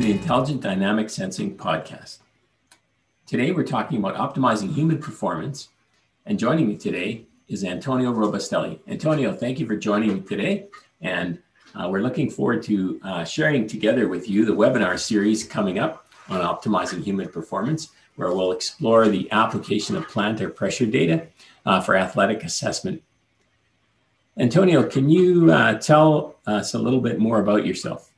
to the Intelligent Dynamic Sensing podcast. Today we're talking about optimizing human performance, and joining me today is Antonio Robustelli. Antonio, thank you for joining me today, and uh, we're looking forward to uh, sharing together with you the webinar series coming up on optimizing human performance, where we'll explore the application of plantar pressure data uh, for athletic assessment. Antonio, can you uh, tell us a little bit more about yourself?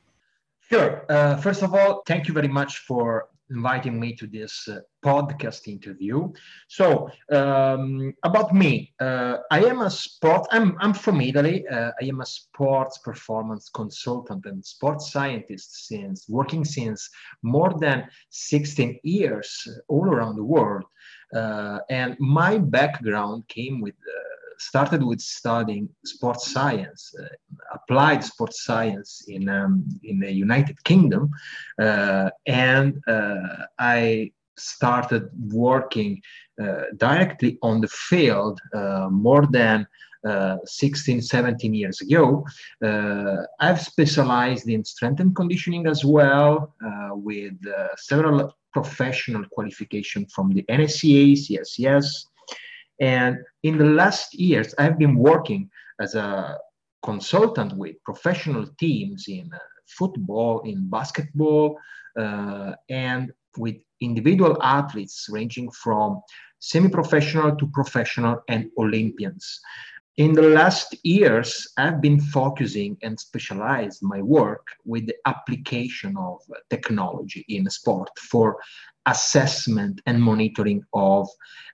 Sure. Uh, first of all, thank you very much for inviting me to this uh, podcast interview. So, um, about me, uh, I am a sport. I'm I'm from Italy. Uh, I am a sports performance consultant and sports scientist since working since more than 16 years all around the world. Uh, and my background came with uh, started with studying sports science, uh, applied sports science in um, in the United Kingdom, uh, and uh, I started working uh, directly on the field uh, more than uh, 16, 17 years ago. I've specialized in strength and conditioning as well, with several professional qualification from the NSCA, CSCS, and in the last years, I've been working as a consultant with professional teams in uh, football, in basketball, uh, and with individual athletes ranging from semi professional to professional and Olympians. In the last years, I've been focusing and specialized my work with the application of technology in sport for assessment and monitoring of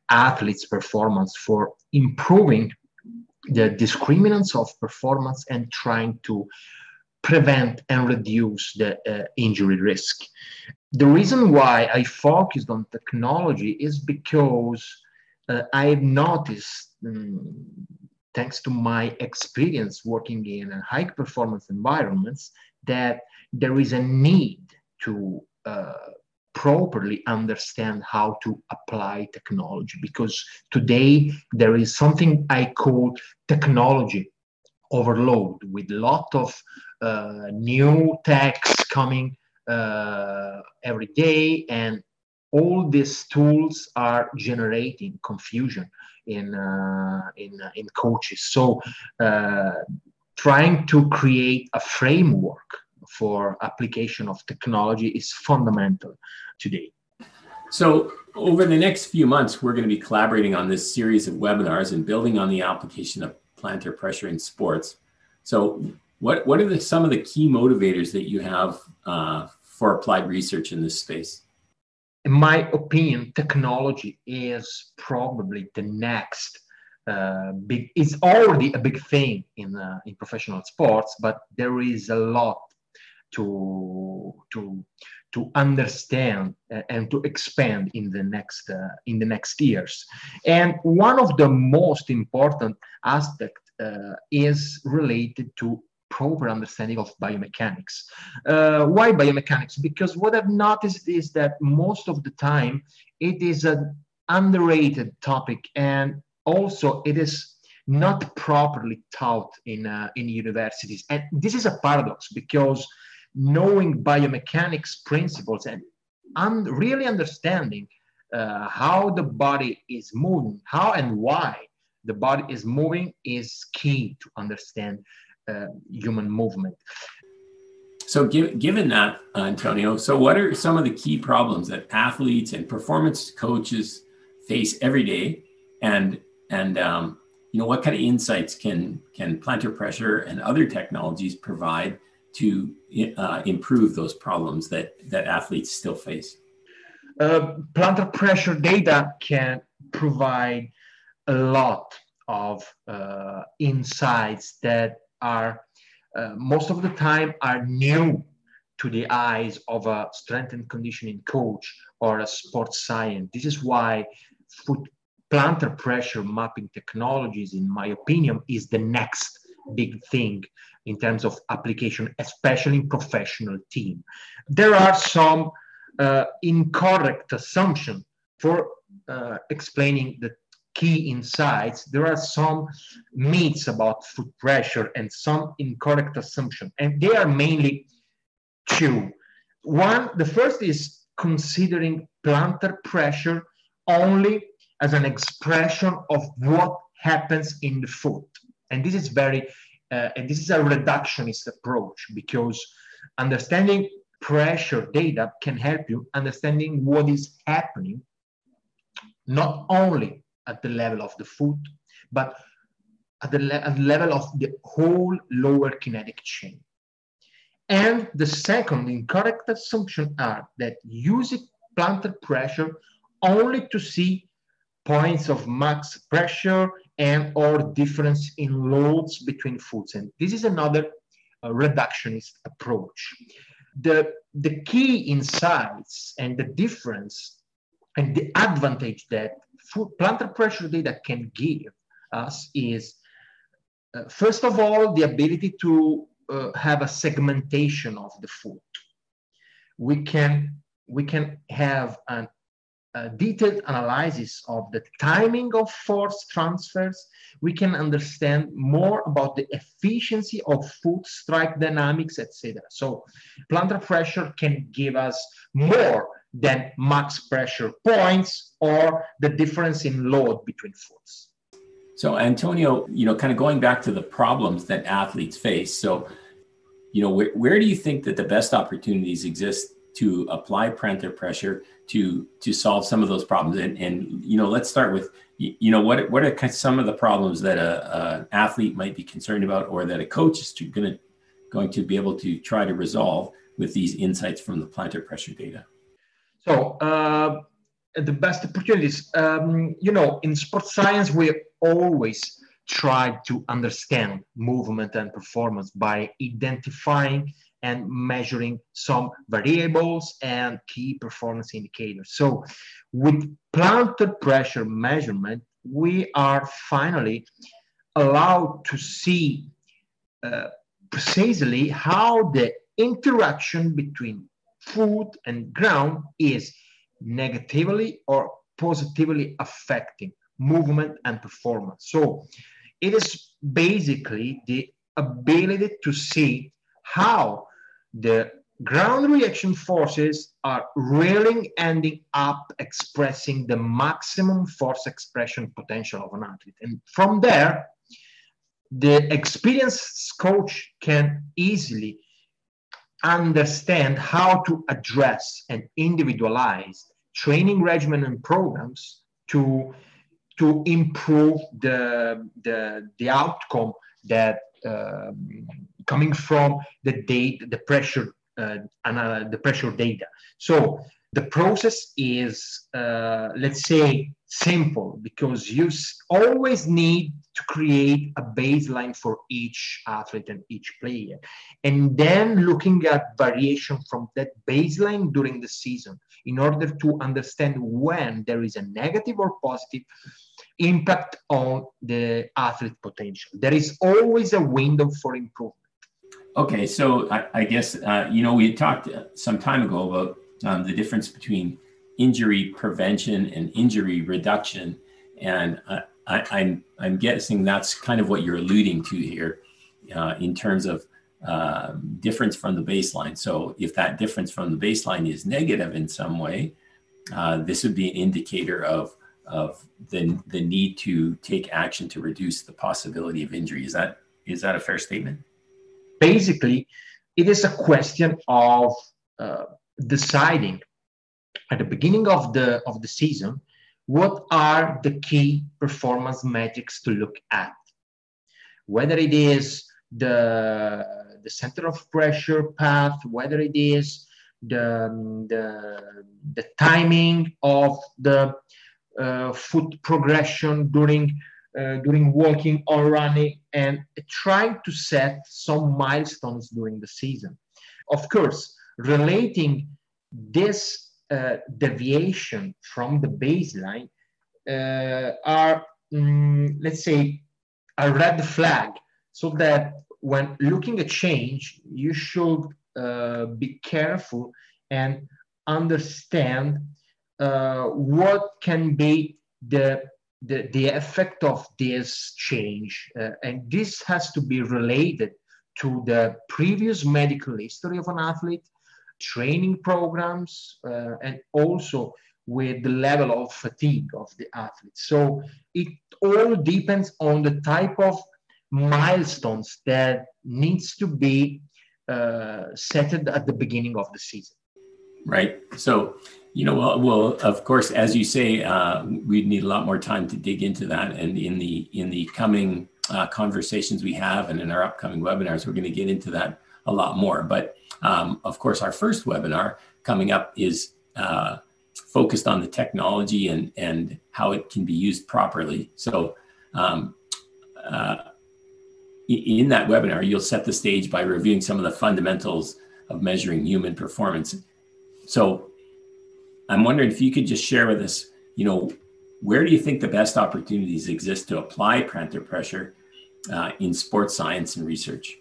athletes' performance, for improving the discriminants of performance and trying to prevent and reduce the uh, injury risk. The reason why I focused on technology is because uh, I've noticed um, thanks to my experience working in high performance environments, that there is a need to uh, properly understand how to apply technology because today there is something I call technology overload with a lot of uh, new techs coming uh, every day and all these tools are generating confusion in uh, in in coaches. So uh, trying to create a framework for application of technology is fundamental today. So over the next few months, we're going to be collaborating on this series of webinars and building on the application of plantar pressure in sports. So what, what are the, some of the key motivators that you have uh, for applied research in this space? in my opinion, technology is probably the next uh, big. It's already a big thing in uh, in professional sports, but there is a lot to to to understand and to expand in the next uh, in the next years. And one of the most important aspect uh, is related to proper understanding of biomechanics. Uh, why biomechanics? Because what I've noticed is that most of the time it is an underrated topic and also it is not properly taught in, uh, in universities. And this is a paradox because knowing biomechanics principles and un- really understanding uh, how the body is moving, how and why the body is moving is key to understand uh, human movement. So, give, given that, uh, Antonio, so what are some of the key problems that athletes and performance coaches face every day, and and um, you know what kind of insights can can plantar pressure and other technologies provide to uh, improve those problems that that athletes still face? Uh, plantar pressure data can provide a lot of uh, insights that are uh, most of the time are new to the eyes of a strength and conditioning coach or a sports science. This is why foot plantar pressure mapping technologies, in my opinion, is the next big thing in terms of application, especially in professional team. There are some uh, incorrect assumptions for uh, explaining the key insights, there are some myths about foot pressure and some incorrect assumptions. And they are mainly two. one, the first is considering plantar pressure only as an expression of what happens in the foot. And this is very, uh, and this is a reductionist approach because understanding pressure data can help you understanding what is happening, not only at the level of the foot, but at the, le- at the level of the whole lower kinetic chain. And the second incorrect assumption are that using plantar pressure only to see points of max pressure and or difference in loads between foods. And this is another uh, reductionist approach. The, the key insights and the difference and the advantage that food plantar pressure data can give us is, uh, first of all, the ability to uh, have a segmentation of the food. We can we can have an, Uh, detailed analysis of the timing of force transfers. We can understand more about the efficiency of foot strike dynamics, etc. So plantar pressure can give us more than max pressure points or the difference in load between foots. So Antonio, you know, kind of going back to the problems that athletes face. So, you know, where, where do you think that the best opportunities exist to apply plantar pressure to to solve some of those problems? And, and you know, let's start with, you know, what what are some of the problems that a, a athlete might be concerned about, or that a coach is going to going to be able to try to resolve with these insights from the plantar pressure data? So. Uh the best opportunities. Um, you know, in sports science, we always try to understand movement and performance by identifying and measuring some variables and key performance indicators. So, with plantar pressure measurement, we are finally allowed to see uh, precisely how the interaction between food and ground is negatively or positively affecting movement and performance. So it is basically the ability to see how the ground reaction forces are really ending up expressing the maximum force expression potential of an athlete. And from there, the experienced coach can easily understand how to address and individualize training regimen and programs to to improve the the, the outcome that uh, coming from the data the pressure uh, uh, the pressure data. So the process is uh, let's say simple because you always need to create a baseline for each athlete and each player and then looking at variation from that baseline during the season in order to understand when there is a negative or positive impact on the athlete potential. There is always a window for improvement okay so i, I guess uh, you know we had talked some time ago about um, the difference between injury prevention and injury reduction. And I, am I'm, I'm guessing that's kind of what you're alluding to here uh, in terms of uh, difference from the baseline. So if that difference from the baseline is negative in some way, uh, this would be an indicator of of the the need to take action to reduce the possibility of injury. Is that is that a fair statement? Basically, it is a question of uh, deciding at the beginning of the of the season what are the key performance metrics to look at? Whether it is the the center of pressure path whether it is the the, the timing of the uh, foot progression during uh, during walking or running and trying to set some milestones during the season. Of course relating this uh, deviation from the baseline uh, are, mm, let's say, a red flag, so that when looking at change, you should uh, be careful and understand uh, what can be the the, the effect of this change. Uh, and this has to be related to the previous medical history of an athlete, training programs uh, and also with the level of fatigue of the athlete. So it all depends on the type of milestones that needs to be uh, set at the beginning of the season. Right. So, you know, well, well of course, as you say, uh, we need a lot more time to dig into that, and in the in the coming uh, conversations we have, and in our upcoming webinars, we're going to get into that a lot more. But um, of course, our first webinar coming up is uh, focused on the technology and and how it can be used properly. So. Um, uh, in that webinar, you'll set the stage by reviewing some of the fundamentals of measuring human performance. So I'm wondering if you could just share with us, you know, where do you think the best opportunities exist to apply plantar pressure uh, in sports science and research?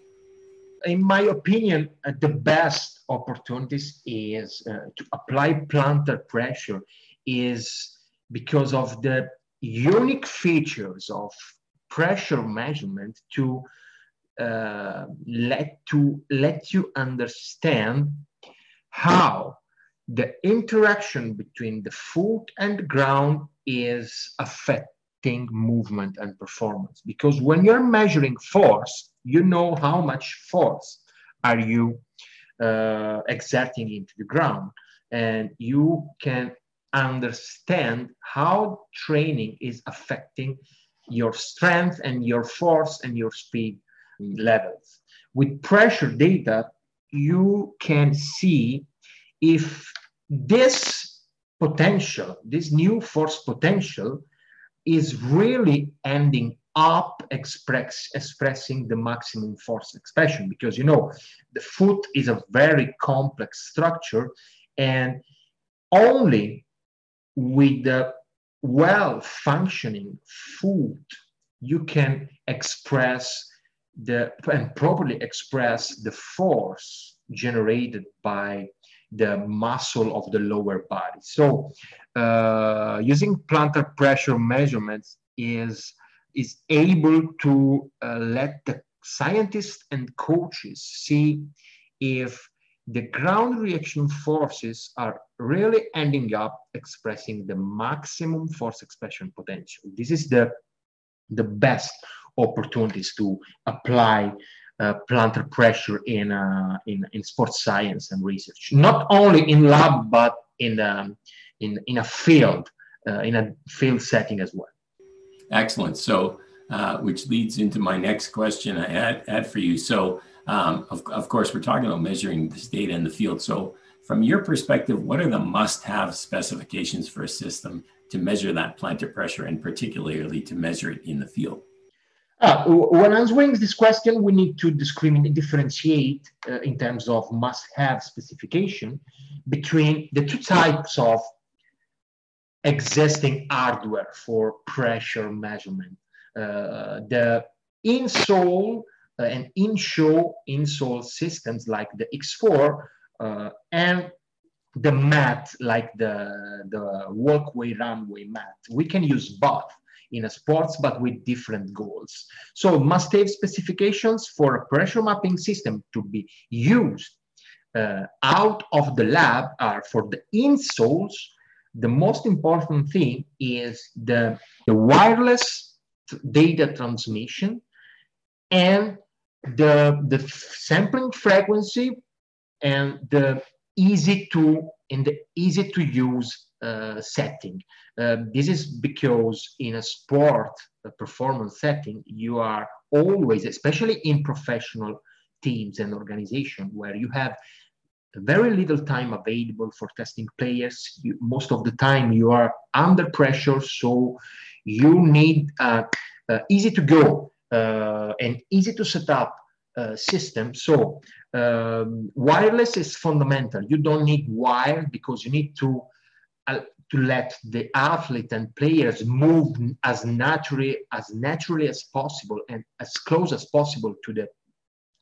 In my opinion, uh, the best opportunities is uh, to apply plantar pressure is because of the unique features of pressure measurement to uh, let to let you understand how the interaction between the foot and ground is affecting movement and performance because when you're measuring force you know how much force are you uh, exerting into the ground and you can understand how training is affecting your strength and your force and your speed levels. With pressure data, you can see if this potential, this new force potential, is really ending up express, expressing the maximum force expression because you know the foot is a very complex structure and only with the well functioning foot you can express the and properly express the force generated by the muscle of the lower body. So uh, using plantar pressure measurements is is able to uh, let the scientists and coaches see if the ground reaction forces are really ending up expressing the maximum force expression potential. This is the, the best opportunities to apply plantar pressure in, uh, in, in sports science and research, not only in lab, but in, um, in, in a field, uh, in a field setting as well. Excellent. So, uh, which leads into my next question I had, had for you. So, um, of, of course, we're talking about measuring this data in the field. So, from your perspective, what are the must have specifications for a system to measure that plantar pressure and particularly to measure it in the field? Uh, when answering this question, we need to discriminate, differentiate uh, in terms of must-have specification between the two types of existing hardware for pressure measurement. Uh, the insole uh, and in-shoe insole systems like the X4 uh, and the mat like the, the walkway runway mat. We can use both in a sports, but with different goals. So must have specifications for a pressure mapping system to be used uh, out of the lab are for the insoles. The most important thing is the, the wireless data transmission and the, the sampling frequency and the easy to and the easy to use setting. Uh, this is because in a sport a performance setting, you are always, especially in professional teams and organization, where you have very little time available for testing players. You, most of the time, you are under pressure, so you need uh, uh easy to go uh, and easy to set up uh, system. So um, wireless is fundamental. You don't need wire because you need to uh, to let the athlete and players move as naturally as naturally as possible and as close as possible to the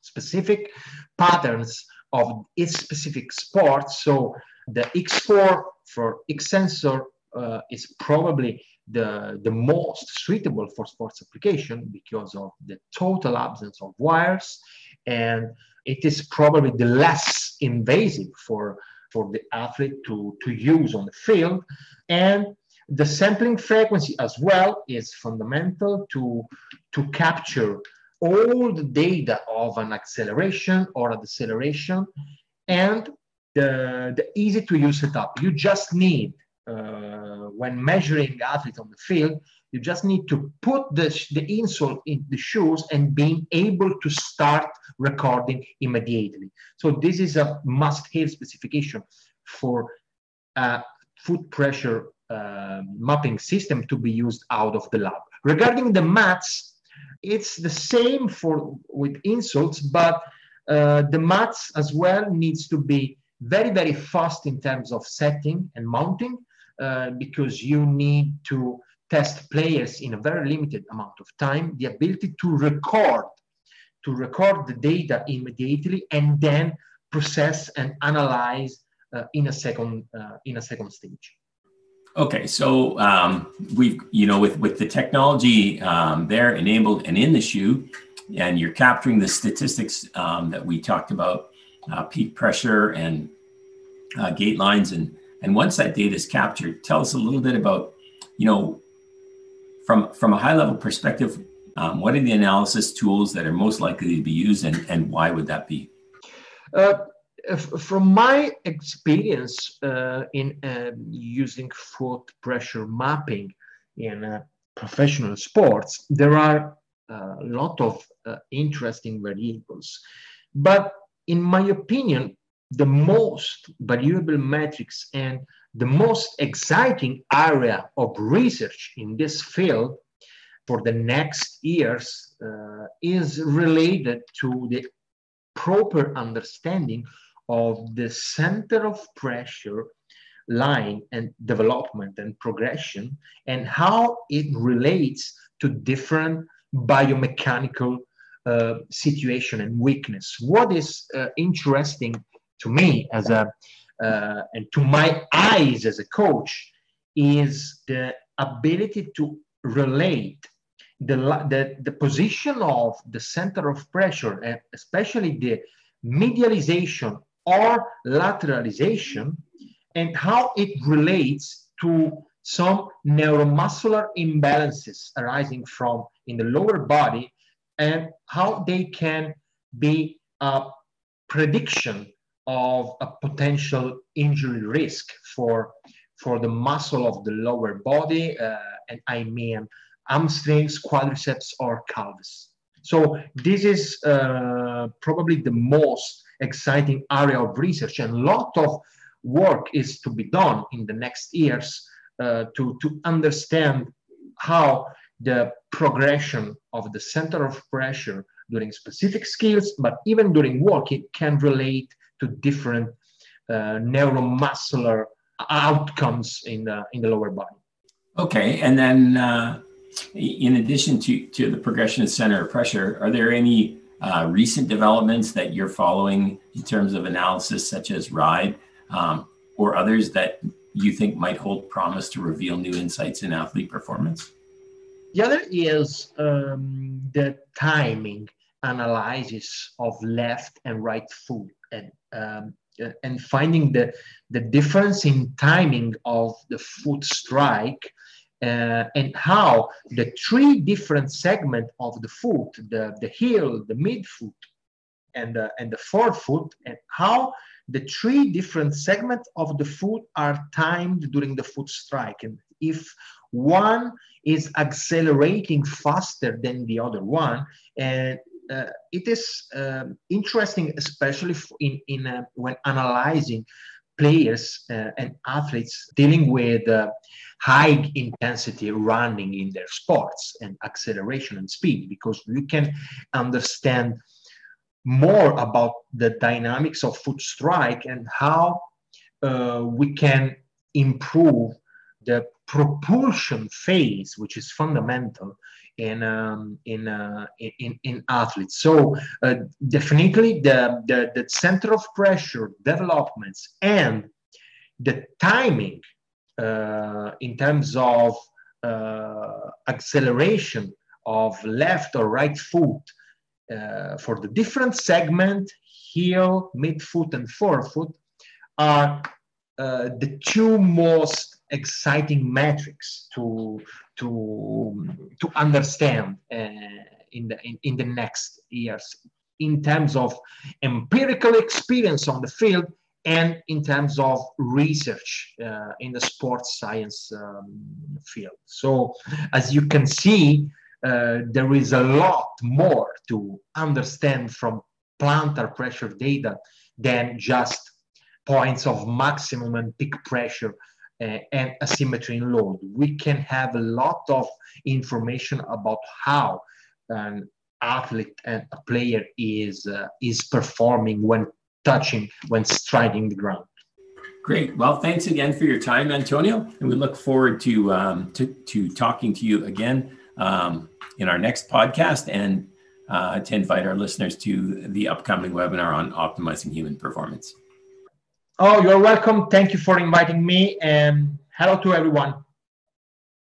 specific patterns of its specific sport. So the X4 for XSENSOR uh, is probably the, the most suitable for sports application because of the total absence of wires and it is probably the less invasive for, for the athlete to, to use on the field. And the sampling frequency as well is fundamental to, to capture all the data of an acceleration or a deceleration and the, the easy to use setup. You just need, uh, when measuring athletes on the field, you just need to put the, the insole in the shoes and being able to start recording immediately. So this is a must-have specification for a foot pressure uh, mapping system to be used out of the lab. Regarding the mats, it's the same for with insoles, but uh, the mats as well needs to be very, very fast in terms of setting and mounting uh, because you need to test players in a very limited amount of time, the ability to record, to record the data immediately and then process and analyze uh, in a second uh, in a second stage. Okay, so um, we've you know with with the technology um, there enabled and in the shoe, and you're capturing the statistics um, that we talked about, uh, peak pressure and uh, gait lines, and and once that data is captured, tell us a little bit about you know from from a high level perspective, um, what are the analysis tools that are most likely to be used, and and why would that be? Uh, from my experience uh, in uh, using foot pressure mapping in uh, professional sports, there are uh, a lot of uh, interesting variables. But in my opinion, the most valuable metrics and the most exciting area of research in this field for the next years uh, is related to the proper understanding of the center of pressure line and development and progression and how it relates to different biomechanical uh, situation and weakness. What is uh, interesting to me as a uh, and to my eyes as a coach is the ability to relate the, the, the position of the center of pressure and especially the medialization or lateralization and how it relates to some neuromuscular imbalances arising from in the lower body and how they can be a prediction of a potential injury risk for for the muscle of the lower body uh, and i mean hamstrings quadriceps or calves. So this is uh, probably the most exciting area of research and a lot of work is to be done in the next years uh, to, to understand how the progression of the center of pressure during specific skills, but even during it can relate to different uh, neuromuscular outcomes in the, in the lower body. Okay, and then uh, in addition to, to the progression of center of pressure, are there any uh, recent developments that you're following in terms of analysis, such as RIDE, um, or others that you think might hold promise to reveal new insights in athlete performance? The other is um, the timing analysis of left and right foot and um, and finding the the difference in timing of the foot strike uh, and how the three different segments of the foot, the, the heel, the midfoot, and, the, and the forefoot, and how the three different segments of the foot are timed during the foot strike. And if one is accelerating faster than the other one, and uh, it is um, interesting, especially in, in uh, when analyzing players uh, and athletes dealing with uh, high intensity running in their sports and acceleration and speed because you can understand more about the dynamics of foot strike and how uh, we can improve the propulsion phase, which is fundamental in um, in, uh, in in athletes. So uh, definitely the, the the center of pressure developments and the timing uh, in terms of uh, acceleration of left or right foot uh, for the different segment heel, midfoot, and forefoot are uh, the two most exciting metrics to to to understand uh, in the in, in the next years in terms of empirical experience on the field and in terms of research uh, in the sports science um, field. So, as you can see, uh, there is a lot more to understand from plantar pressure data than just points of maximum and peak pressure and asymmetry in load. We can have a lot of information about how an athlete and a player is uh, is performing when touching, when striding the ground. Great. Well, thanks again for your time, Antonio, and we look forward to um, to, to talking to you again um, in our next podcast and uh, to invite our listeners to the upcoming webinar on optimizing human performance. Oh, you're welcome. Thank you for inviting me, and hello to everyone.